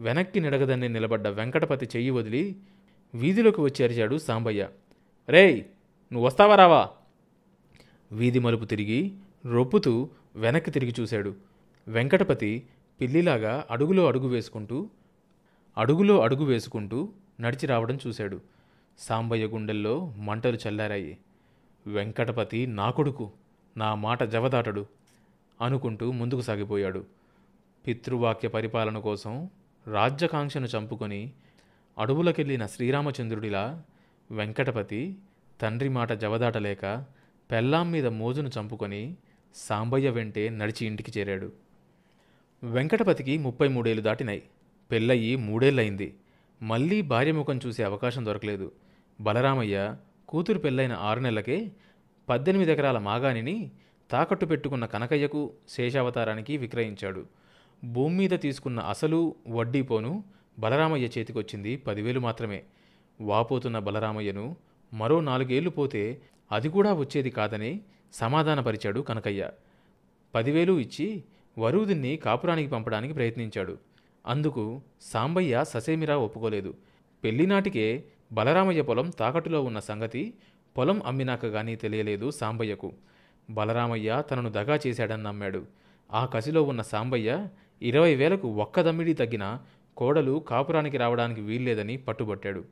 వెనక్కి నిడగదని నిలబడ్డ వెంకటపతి చెయ్యి వదిలి వీధిలోకి వచ్చి అరిచాడు సాంబయ్య. రేయ్ నువ్వు వస్తావా రావా? వీధి మలుపు తిరిగి రొప్పుతూ వెనక్కి తిరిగి చూశాడు. వెంకటపతి పిల్లిలాగా అడుగులో అడుగు వేసుకుంటూ అడుగులో అడుగు వేసుకుంటూ నడిచి రావడం చూశాడు. సాంబయ్య గుండెల్లో మంటలు చల్లారాయి. వెంకటపతి నా కొడుకు నా మాట జవదాటడు అనుకుంటూ ముందుకు సాగిపోయాడు. పితృవాక్య పరిపాలన కోసం రాజ్యకాంక్షను చంపుకొని అడవులకెళ్ళిన శ్రీరామచంద్రుడిలా వెంకటపతి తండ్రి మాట జవదాటలేక పెళ్ళాం మీద మోజును చంపుకొని సాంబయ్య వెంటే నడిచి ఇంటికి చేరాడు. వెంకటపతికి ముప్పై మూడేళ్ళు దాటినాయి. పెళ్ళయి మూడేళ్ళయింది. మళ్ళీ భార్యముఖం చూసే అవకాశం దొరకలేదు. బలరామయ్య కూతురు పెళ్ళైన ఆరు నెలలకే పద్దెనిమిది ఎకరాల మాగాణిని తాకట్టు పెట్టుకున్న కనకయ్యకు శేషావతారానికి విక్రయించాడు. భూమి మీద తీసుకున్న అసలు వడ్డీ పోను బలరామయ్య చేతికొచ్చింది పదివేలు మాత్రమే. వాపోతున్న బలరామయ్యను మరో నాలుగేళ్ళు పోతే అది కూడా వచ్చేది కాదని సమాధానపరిచాడు కనకయ్య. పదివేలు ఇచ్చి వరువుదిన్ని కాపురానికి పంపడానికి ప్రయత్నించాడు. అందుకు సాంబయ్య ససేమిరా ఒప్పుకోలేదు. పెళ్ళినాటికే బలరామయ్య పొలం తాకట్టులో ఉన్న సంగతి పొలం అమ్మినాక గానీ తెలియలేదు సాంబయ్యకు. బలరామయ్య తనను దగా చేశాడని నమ్మాడు. ఆ కసిలో ఉన్న సాంబయ్య ఇరవై వేలకు ఒక్క దమ్మిడి తగ్గిన కోడలు కాపురానికి రావడానికి వీల్లేదని పట్టుబట్టాడు.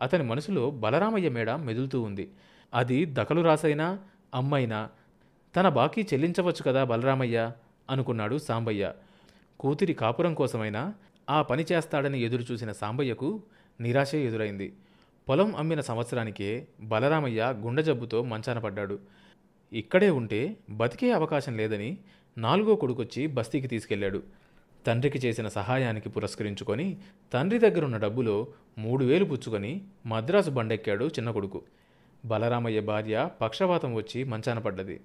అతని మనసులో బలరామయ్య మేడ మెదులుతూ ఉంది. అది దకలు రాసైనా అమ్మైనా తన బాకీ చెల్లించవచ్చు కదా బలరామయ్య అనుకున్నాడు సాంబయ్య. కూతురి కాపురం కోసమైనా ఆ పని చేస్తాడని ఎదురుచూసిన సాంబయ్యకు నిరాశే ఎదురైంది. పొలం అమ్మిన సంవత్సరానికే బలరామయ్య గుండె జబ్బుతో మంచాన పడ్డాడు. ఇక్కడే ఉంటే బతికే అవకాశం లేదని నాలుగో కొడుకొచ్చి బస్తీకి తీసుకెళ్ళాడు తండ్రికి చేసిన సహాయానికి పురస్కరించుకొని తండ్రి దగ్గరున్న డబ్బులో మూడు వేలు పుచ్చుకొని మద్రాసు బండెక్కాడు చిన్న కొడుకు. బలరామయ్య భార్య పక్షవాతం వచ్చి మంచాన పడ్డది.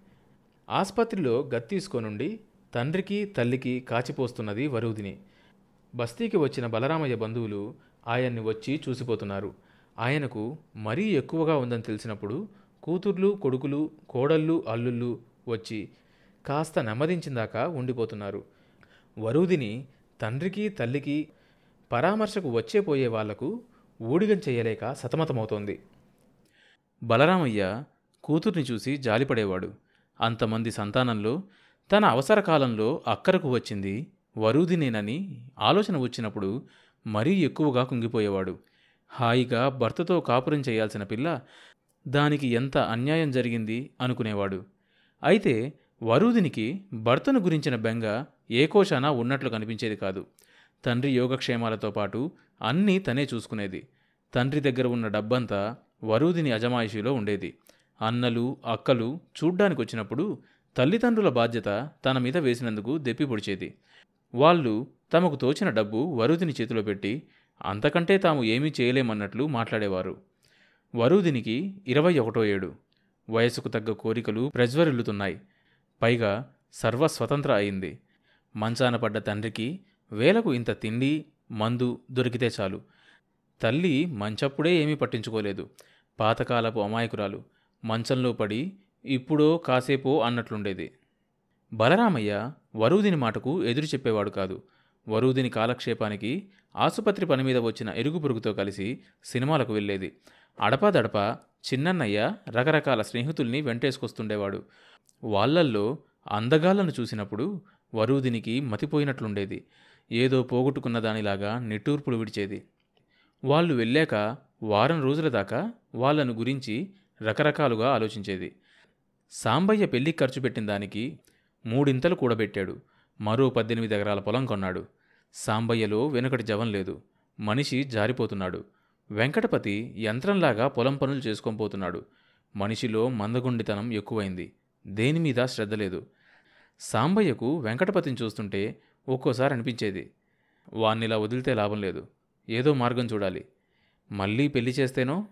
ఆస్పత్రిలో గత్తీసుకోనుండి తండ్రికి తల్లికి కాచిపోస్తున్నది వరుదిని బస్తీకి వచ్చిన బలరామయ్య బంధువులు ఆయన్ని వచ్చి చూసిపోతున్నారు. ఆయనకు మరీ ఎక్కువగా ఉందని తెలిసినప్పుడు కూతుర్లు కొడుకులు కోడళ్ళు అల్లుళ్ళు వచ్చి కాస్త నెమ్మదించిందాక ఉండిపోతున్నారు. వరూదిని తండ్రికి తల్లికి పరామర్శకు వచ్చే పోయే వాళ్ళకు ఊడిగం చేయలేక సతమతమవుతోంది. బలరామయ్య కూతుర్ని చూసి జాలిపడేవాడు. అంతమంది సంతానంలో తన అవసర కాలంలో అక్కరకు వచ్చింది వరుదినేనని ఆలోచన వచ్చినప్పుడు మరీ ఎక్కువగా కుంగిపోయేవాడు. హాయిగా భర్తతో కాపురం చేయాల్సిన పిల్ల దానికి ఎంత అన్యాయం జరిగింది అనుకునేవాడు. అయితే వరూదినికి భర్తను గురించిన బెంగ ఏకోశానా ఉన్నట్లు కనిపించేది కాదు. తండ్రి యోగక్షేమాలతో పాటు అన్నీ తనే చూసుకునేది. తండ్రి దగ్గర ఉన్న డబ్బంతా వరూదిని అజమాయిషీలో ఉండేది. అన్నలు అక్కలు చూడ్డానికి వచ్చినప్పుడు తల్లిదండ్రుల బాధ్యత తన మీద వేసినందుకు దెప్పి పొడిచేది. వాళ్ళు తమకు తోచిన డబ్బు వరుదిని చేతిలో పెట్టి అంతకంటే తాము ఏమీ చేయలేమన్నట్లు మాట్లాడేవారు. వరూదినికి ఇరవై ఒకటో ఏడు. వయసుకు తగ్గ కోరికలు ప్రజ్వరిల్లుతున్నాయి. పైగా సర్వస్వతంత్ర అయింది. మంచాన పడ్డ తండ్రికి వేలకు ఇంత తిండి మందు దొరికితే చాలు. తల్లి మంచప్పుడే ఏమీ పట్టించుకోలేదు. పాతకాలపు అమాయకురాలు మంచంలో పడి ఇప్పుడో కాసేపో అన్నట్లుండేది. బలరామయ్య వరూదిని మాటకు ఎదురు చెప్పేవాడు కాదు. వరూదిని కాలక్షేపానికి ఆసుపత్రి పని మీద వచ్చిన ఎరుగు పొరుగుతో కలిసి సినిమాలకు వెళ్ళేది. అడపాదడపా చిన్నన్నయ్య రకరకాల స్నేహితుల్ని వెంటేసుకొస్తుండేవాడు. వాళ్ళల్లో అందగాళ్ళను చూసినప్పుడు వరూదినికి మతిపోయినట్లుండేది. ఏదో పోగొట్టుకున్న దానిలాగా నిట్టూర్పులు విడిచేది. వాళ్ళు వెళ్ళాక వారం రోజుల దాకా వాళ్ళను గురించి రకరకాలుగా ఆలోచించేది. సాంబయ్య పెళ్ళి ఖర్చు పెట్టిన దానికి మూడింతలు కూడబెట్టాడు. మరో పద్దెనిమిది ఎకరాల పొలం కొన్నాడు. సాంబయ్యలో వెనుకటి జవం లేదు. మనిషి జారిపోతున్నాడు. వెంకటపతి యంత్రంలాగా పొలం పనులు చేసుకొని పోతున్నాడు. మనిషిలో మందగుండితనం ఎక్కువైంది. దేని మీద శ్రద్ధ లేదు. సాంబయ్యకు వెంకటపతిని చూస్తుంటే ఒక్కోసారి అనిపించేది వాన్నిలా వదిలితే లాభం లేదు ఏదో మార్గం చూడాలి. మళ్ళీ పెళ్ళి చేస్తేనో?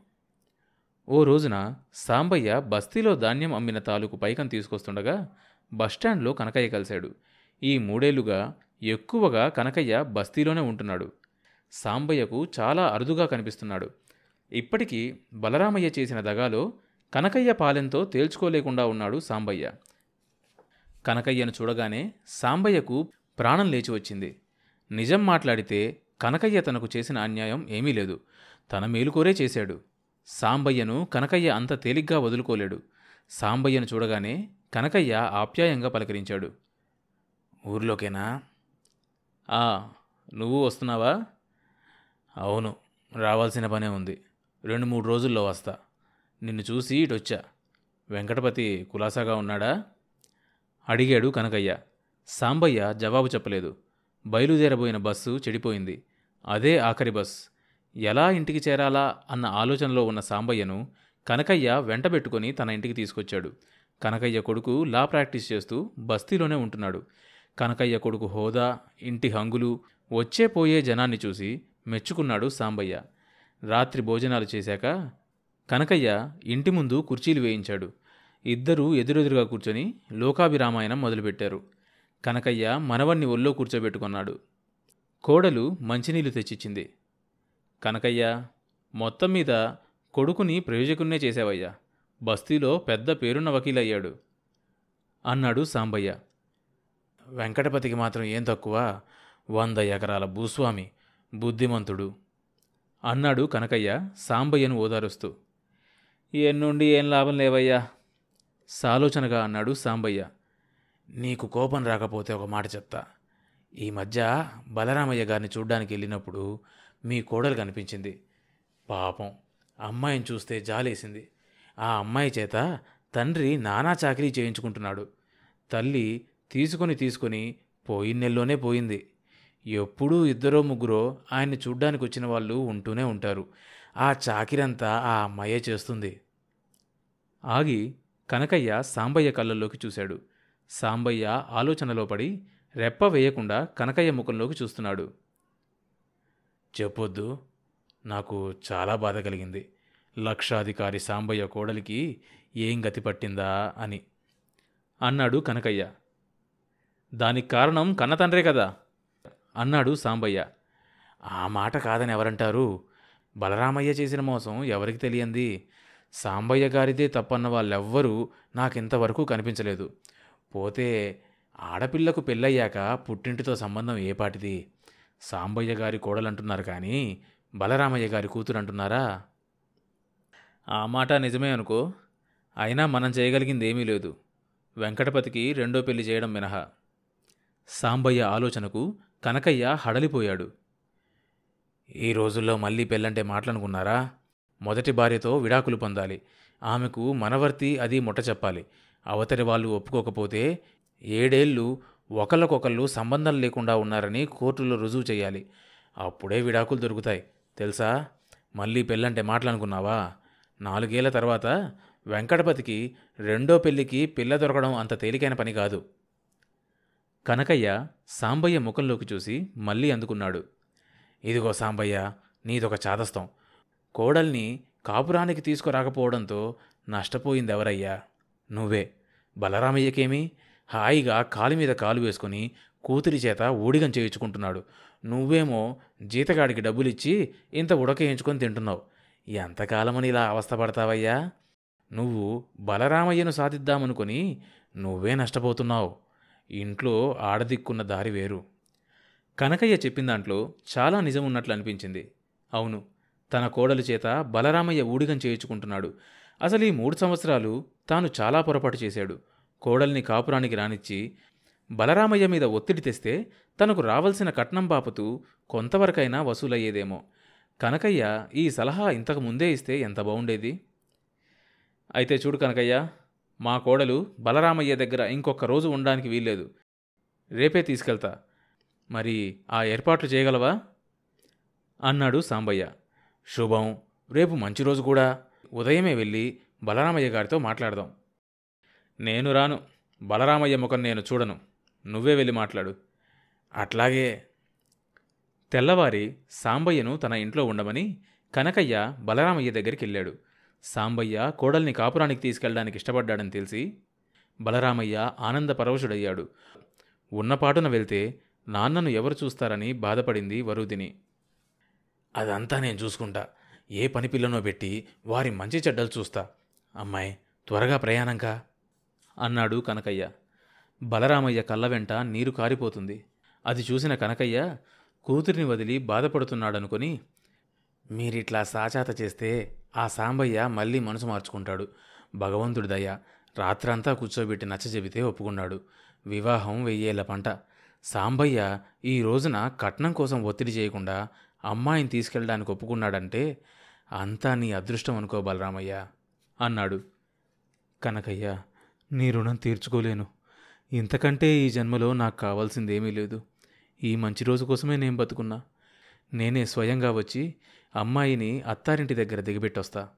ఓ రోజున సాంబయ్య బస్తీలో ధాన్యం అమ్మిన తాలూకు పైకం తీసుకొస్తుండగా బస్టాండ్లో కనకయ్య కలిశాడు. ఈ మూడేళ్ళుగా ఎక్కువగా కనకయ్య బస్తీలోనే ఉంటున్నాడు. సాంబయ్యకు చాలా అరుదుగా కనిపిస్తున్నాడు. ఇప్పటికీ బలరామయ్య చేసిన దగాలో కనకయ్య పాలెంతో తేల్చుకోలేకుండా ఉన్నాడు సాంబయ్య. కనకయ్యను చూడగానే సాంబయ్యకు ప్రాణం లేచి వచ్చింది. నిజం మాట్లాడితే కనకయ్య తనకు చేసిన అన్యాయం ఏమీ లేదు. తన మేలుకోరే చేశాడు. సాంబయ్యను కనకయ్య అంత తేలిగ్గా వదులుకోలేడు. సాంబయ్యను చూడగానే కనకయ్య ఆప్యాయంగా పలకరించాడు. ఊర్లోకేనా? ఆ నువ్వు వస్తున్నావా? అవును రావాల్సిన పనే ఉంది. రెండు మూడు రోజుల్లో వస్తా. నిన్ను చూసి ఇటొచ్చా. వెంకటపతి కులాసాగా ఉన్నాడా? అడిగాడు కనకయ్య. సాంబయ్య జవాబు చెప్పలేదు. బయలుదేరబోయిన బస్సు చెడిపోయింది. అదే ఆఖరి బస్. ఎలా ఇంటికి చేరాలా అన్న ఆలోచనలో ఉన్న సాంబయ్యను కనకయ్య వెంటబెట్టుకొని తన ఇంటికి తీసుకొచ్చాడు. కనకయ్య కొడుకు లా ప్రాక్టీస్ చేస్తూ బస్తీలోనే ఉంటున్నాడు. కనకయ్య కొడుకు హోదా ఇంటి హంగులు వచ్చే పోయే జనాన్ని చూసి మెచ్చుకున్నాడు సాంబయ్య. రాత్రి భోజనాలు చేశాక కనకయ్య ఇంటి ముందు కుర్చీలు వేయించాడు. ఇద్దరూ ఎదురెదురుగా కూర్చొని లోకాభిరామాయణం మొదలుపెట్టారు. కనకయ్య మనవణ్ణి ఒళ్ళో కూర్చోబెట్టుకున్నాడు. కోడలు మంచినీళ్ళు తెచ్చిచ్చింది. కనకయ్య మొత్తం మీద కొడుకుని ప్రయోజకున్నే చేశావయ్యా. బస్తీలో పెద్ద పేరున్న వకీలయ్యాడు. అన్నాడు సాంబయ్య. వెంకటపతికి మాత్రం ఏం తక్కువ? వంద ఎకరాల భూస్వామి బుద్ధిమంతుడు. అన్నాడు కనకయ్య సాంబయ్యను ఓదారుస్తూ. ఎన్నుండి ఏం లాభం లేవయ్యా? సాలోచనగా అన్నాడు సాంబయ్య. నీకు కోపం రాకపోతే ఒక మాట చెప్తా. ఈ మధ్య బలరామయ్య గారిని చూడ్డానికి వెళ్ళినప్పుడు మీ కోడలు కనిపించింది. పాపం అమ్మాయిని చూస్తే జాలేసింది. ఆ అమ్మాయి చేత తండ్రి నానా చాకరీ చేయించుకుంటున్నాడు. తల్లి తీసుకొని తీసుకొని పోయిన నెలలోనే పోయింది. ఎప్పుడూ ఇద్దరో ముగ్గురో ఆయన్ని చూడ్డానికి వచ్చిన వాళ్ళు ఉంటూనే ఉంటారు. ఆ చాకిరంతా ఆ అమ్మాయే చేస్తుంది. ఆగి కనకయ్య సాంబయ్య కళ్ళల్లోకి చూశాడు. సాంబయ్య ఆలోచనలో పడి రెప్ప వేయకుండా కనకయ్య ముఖంలోకి చూస్తున్నాడు. చెప్పొద్దు నాకు చాలా బాధ కలిగింది. లక్షాధికారి సాంబయ్య కోడలికి ఏం గతి పట్టిందా అని. అన్నాడు కనకయ్య. దానికి కారణం కన్నతండ్రే కదా అన్నాడు సాంబయ్య. ఆ మాట కాదని ఎవరంటారు? బలరామయ్య చేసిన మోసం ఎవరికి తెలియంది? సాంబయ్య గారిదే తప్పన్న వాళ్ళెవ్వరూ నాకింతవరకు కనిపించలేదు. పోతే ఆడపిల్లకు పెళ్ళయ్యాక పుట్టింటితో సంబంధం ఏపాటిది సాంబయ్య గారి కోడలంటున్నారు కానీ బలరామయ్య గారి కూతురు అంటున్నారా ఆ మాట నిజమే అనుకో. అయినా మనం చేయగలిగింది ఏమీ లేదు. వెంకటపతికి రెండో పెళ్ళి చేయడం మినహా. సాంబయ్య ఆలోచనకు కనకయ్య హడలిపోయాడు. ఈ రోజుల్లో మళ్ళీ పెళ్ళంటే మాటలనుకున్నారా? మొదటి భార్యతో విడాకులు పొందాలి. ఆమెకు మనవర్తి అది ముట్ట చెప్పాలి. అవతలి వాళ్ళు ఒప్పుకోకపోతే ఏడేళ్ళు ఒకళ్ళకొకళ్ళు సంబంధం లేకుండా ఉన్నారని కోర్టులో రుజువు చేయాలి. అప్పుడే విడాకులు దొరుకుతాయి. తెలుసా? మళ్ళీ పెళ్ళంటే మాటలనుకున్నావా? నాలుగేళ్ళ తర్వాత వెంకటపతికి రెండో పెళ్ళికి పిల్ల దొరకడం అంత తేలికైన పని కాదు. కనకయ్య సాంబయ్య ముఖంలోకి చూసి మళ్ళీ అందుకున్నాడు. ఇదిగో సాంబయ్య నీదొక చాదస్తం. కోడల్ని కాపురానికి తీసుకురాకపోవడంతో నష్టపోయింది ఎవరయ్యా నువ్వే. బలరామయ్యకేమి? హాయిగా కాలు మీద కాలు వేసుకుని కూతురి చేత ఊడిగం చేయించుకుంటున్నాడు. నువ్వేమో జీతగాడికి డబ్బులిచ్చి ఇంత ఉడకేయించుకొని తింటున్నావు. ఎంతకాలమని ఇలా అవస్థపడతావయ్యా? నువ్వు బలరామయ్యను సాధిద్దామనుకొని నువ్వే నష్టపోతున్నావు. ఇంట్లో ఆడదిక్కున్న దారి వేరు. కనకయ్య చెప్పిన దాంట్లో చాలా నిజం ఉన్నట్లు అనిపించింది అవును తన కోడలి చేత బలరామయ్య ఊడిగం చేయించుకుంటున్నాడు. అసలు ఈ మూడు సంవత్సరాలు తాను చాలా పొరపాటు చేశాడు. కోడల్ని కాపురానికి రానిచ్చి బలరామయ్య మీద ఒత్తిడి తెస్తే తనకు రావలసిన కట్నం బాపుతూ కొంతవరకైనా వసూలయ్యేదేమో. కనకయ్య ఈ సలహా ఇంతకు ముందే ఇస్తే ఎంత బాగుండేది అయితే చూడు కనకయ్య మా కోడలు బలరామయ్య దగ్గర ఇంకొక రోజు ఉండడానికి వీల్లేదు. రేపే తీసుకెళ్తా. మరి ఆ ఏర్పాట్లు చేయగలవా? అన్నాడు సాంబయ్య. శుభం. రేపు మంచి రోజు కూడా. ఉదయమే వెళ్ళి బలరామయ్య గారితో మాట్లాడదాం. నేను రాను. బలరామయ్య ముఖం నేను చూడను. నువ్వే వెళ్ళి మాట్లాడు. అట్లాగే. తెల్లవారి సాంబయ్యను తన ఇంట్లో ఉండమని కనకయ్య బలరామయ్య దగ్గరికి వెళ్ళాడు. సాంబయ్య కోడల్ని కాపురానికి తీసుకెళ్ళడానికి ఇష్టపడ్డాడని తెలిసి బలరామయ్య ఆనంద పరవశుడయ్యాడు. ఉన్నపాటున వెళ్తే నాన్నను ఎవరు చూస్తారని బాధపడింది వరుదిని. అదంతా నేను చూసుకుంటా. ఏ పని పిల్లనో పెట్టి వారి మంచి చెడ్డలు చూస్తా. అమ్మాయి త్వరగా ప్రయాణంకా అన్నాడు కనకయ్య. బలరామయ్య కళ్ళ వెంట నీరు కారిపోతుంది. అది చూసిన కనకయ్య కూతురిని వదిలి బాధపడుతున్నాడనుకొని మీరిట్లా సాచాత చేస్తే ఆ సాంబయ్య మళ్ళీ మనసు మార్చుకుంటాడు. భగవంతుడి దయ రాత్రంతా కూర్చోబెట్టి నచ్చ చెబితే ఒప్పుకున్నాడు. వివాహం వెయ్యేళ్ళ పంట. సాంబయ్య ఈ రోజున కట్నం కోసం ఒత్తిడి చేయకుండా అమ్మాయిని తీసుకెళ్ళడానికి ఒప్పుకున్నాడంటే అంతా నీ అదృష్టం అనుకో బలరామయ్య అన్నాడు. కనకయ్య నీ రుణం తీర్చుకోలేను. ఇంతకంటే ఈ జన్మలో నాకు కావాల్సిందేమీ లేదు. ఈ మంచి రోజు కోసమే నేను బతుకున్నా. నేనే స్వయంగా వచ్చి అమ్మాయిని అత్తారింటి దగ్గర దిగబెట్టొస్తా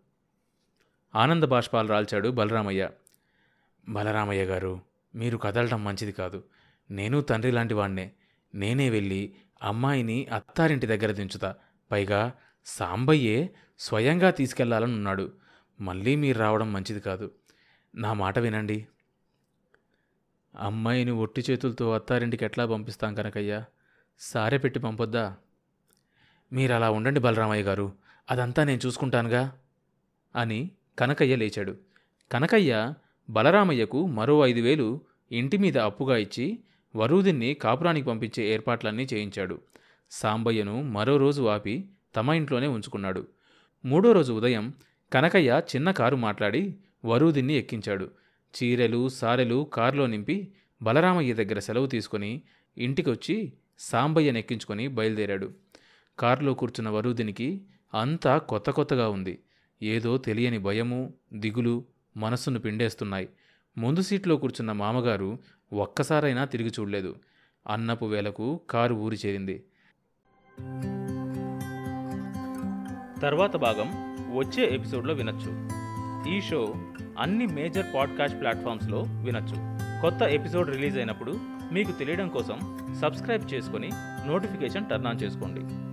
ఆనంద బాష్పాలు రాల్చాడు బలరామయ్య. బలరామయ్య గారు మీరు కదలటం మంచిది కాదు. నేను తండ్రి లాంటి వాణ్ణే. నేనే వెళ్ళి అమ్మాయిని అత్తారింటి దగ్గర దించుతా. పైగా సాంబయ్యే స్వయంగా తీసుకెళ్ళాలనున్నాడు మళ్ళీ మీరు రావడం మంచిది కాదు. నా మాట వినండి. అమ్మాయిని ఒట్టి చేతులతో అత్తారింటికి ఎట్లా పంపిస్తాం కనకయ్య? సారె పెట్టి పంపొద్దా? మీరు అలా ఉండండి బలరామయ్య గారు. అదంతా నేను చూసుకుంటానుగా? అని కనకయ్య లేచాడు. కనకయ్య బలరామయ్యకు మరో ఐదు వేలు ఇంటి మీద అప్పుగా ఇచ్చి వరూదిన్ని కాపురానికి పంపించే ఏర్పాట్లన్నీ చేయించాడు. సాంబయ్యను మరో రోజు ఆపి తమ ఇంట్లోనే ఉంచుకున్నాడు. మూడో రోజు ఉదయం కనకయ్య చిన్న కారు మాట్లాడి వరూదిన్ని ఎక్కించాడు. చీరెలు సారెలు కారులో నింపి బలరామయ్య దగ్గర సెలవు తీసుకొని ఇంటికొచ్చి సాంబయ్యను ఎక్కించుకొని బయలుదేరాడు. కారులో కూర్చున్న వరూదినికి అంతా కొత్త కొత్తగా ఉంది. ఏదో తెలియని భయము దిగులు మనస్సును పిండేస్తున్నాయి. ముందు సీట్లో కూర్చున్న మామగారు ఒక్కసారైనా తిరిగి చూడలేదు. అన్నపు వేలకు కారు ఊరి చేరింది. తర్వాత భాగం వచ్చే ఎపిసోడ్లో వినొచ్చు. ఈ షో అన్ని మేజర్ పాడ్కాస్ట్ ప్లాట్ఫామ్స్లో వినొచ్చు. కొత్త ఎపిసోడ్ రిలీజ్ అయినప్పుడు మీకు తెలియడం కోసం సబ్స్క్రైబ్ చేసుకొని నోటిఫికేషన్ టర్న్ ఆన్ చేసుకోండి.